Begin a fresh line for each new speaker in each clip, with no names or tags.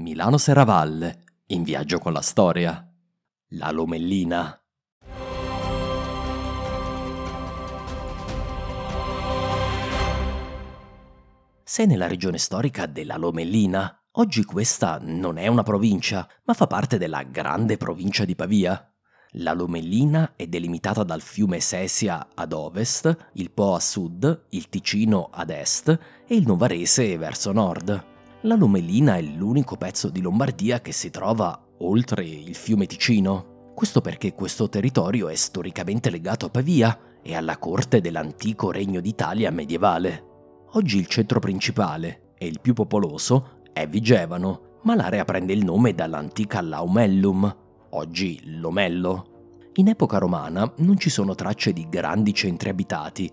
Milano Serravalle, in viaggio con la storia. La Lomellina. Sei nella regione storica della Lomellina. Oggi questa non è una provincia, ma fa parte della grande provincia di Pavia. La Lomellina è delimitata dal fiume Sesia ad ovest, il Po a sud, il Ticino ad est e il Novarese verso nord. La Lomellina è l'unico pezzo di Lombardia che si trova oltre il fiume Ticino. Questo perché questo territorio è storicamente legato a Pavia e alla corte dell'antico Regno d'Italia medievale. Oggi il centro principale e il più popoloso è Vigevano, ma l'area prende il nome dall'antica Laumellum, oggi Lomello. In epoca romana non ci sono tracce di grandi centri abitati.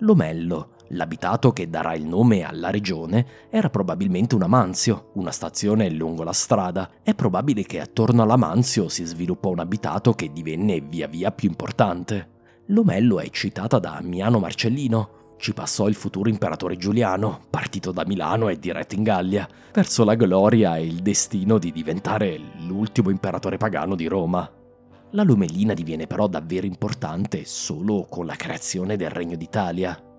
Lomello, l'abitato che darà il nome alla regione, era probabilmente un amanzio, una stazione lungo la strada. È probabile che attorno all'amanzio si sviluppò un abitato che divenne via via più importante. Lomello è citata da Ammiano Marcellino, ci passò il futuro imperatore Giuliano, partito da Milano e diretto in Gallia, verso la gloria e il destino di diventare l'ultimo imperatore pagano di Roma. La Lomellina diviene però davvero importante solo con la creazione del Regno d'Italia.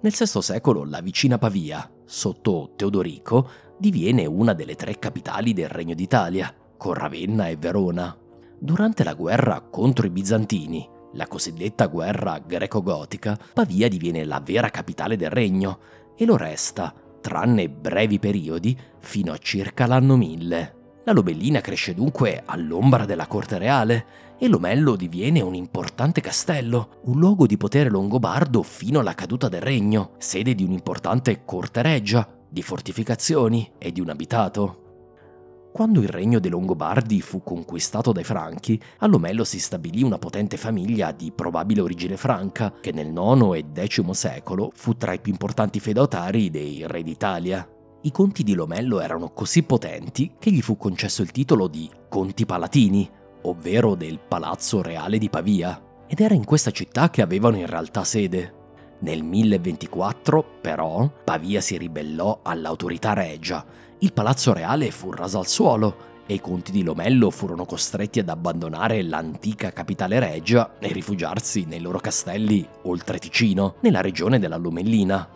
Nel VI secolo la vicina Pavia, sotto Teodorico, diviene una delle tre capitali del Regno d'Italia, con Ravenna e Verona. Durante la guerra contro i bizantini, la cosiddetta guerra greco-gotica, Pavia diviene la vera capitale del regno e lo resta, tranne brevi periodi, fino a circa l'anno 1000. La Lobellina cresce dunque all'ombra della corte reale e Lomello diviene un importante castello, un luogo di potere longobardo fino alla caduta del regno, sede di un'importante corte reggia, di fortificazioni e di un abitato. Quando il regno dei Longobardi fu conquistato dai Franchi, a Lomello si stabilì una potente famiglia di probabile origine franca, che nel IX e X secolo fu tra i più importanti feudatari dei re d'Italia. I conti di Lomello erano così potenti che gli fu concesso il titolo di Conti Palatini, ovvero del Palazzo Reale di Pavia, ed era in questa città che avevano in realtà sede. Nel 1024, però, Pavia si ribellò all'autorità regia il palazzo reale fu raso al suolo e i conti di Lomello furono costretti ad abbandonare l'antica capitale regia e rifugiarsi nei loro castelli oltre Ticino, nella regione della Lomellina.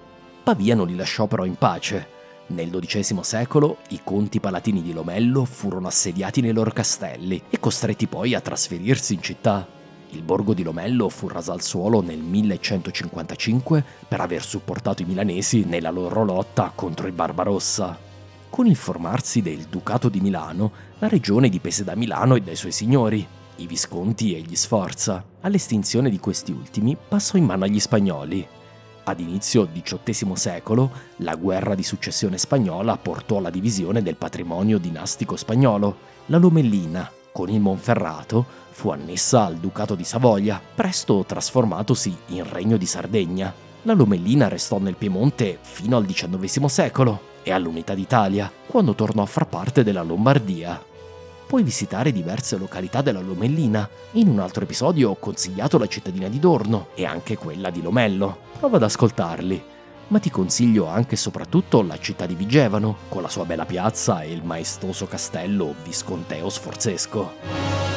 Pavia non li lasciò però in pace. Nel XII secolo i conti palatini di Lomello furono assediati nei loro castelli e costretti poi a trasferirsi in città. Il borgo di Lomello fu raso al suolo nel 1155 per aver supportato i milanesi nella loro lotta contro i Barbarossa. Con il formarsi del Ducato di Milano, la regione dipese da Milano e dai suoi signori, i Visconti e gli Sforza. All'estinzione di questi ultimi passò in mano agli spagnoli. Ad inizio XVIII secolo, la guerra di successione spagnola portò alla divisione del patrimonio dinastico spagnolo. La Lomellina, con il Monferrato, fu annessa al Ducato di Savoia, presto trasformatosi in Regno di Sardegna. La Lomellina restò nel Piemonte fino al XIX secolo e all'Unità d'Italia, quando tornò a far parte della Lombardia. Puoi visitare diverse località della Lomellina. In un altro episodio ho consigliato la cittadina di Dorno e anche quella di Lomello. Prova ad ascoltarli. Ma ti consiglio anche e soprattutto la città di Vigevano, con la sua bella piazza e il maestoso castello visconteo sforzesco.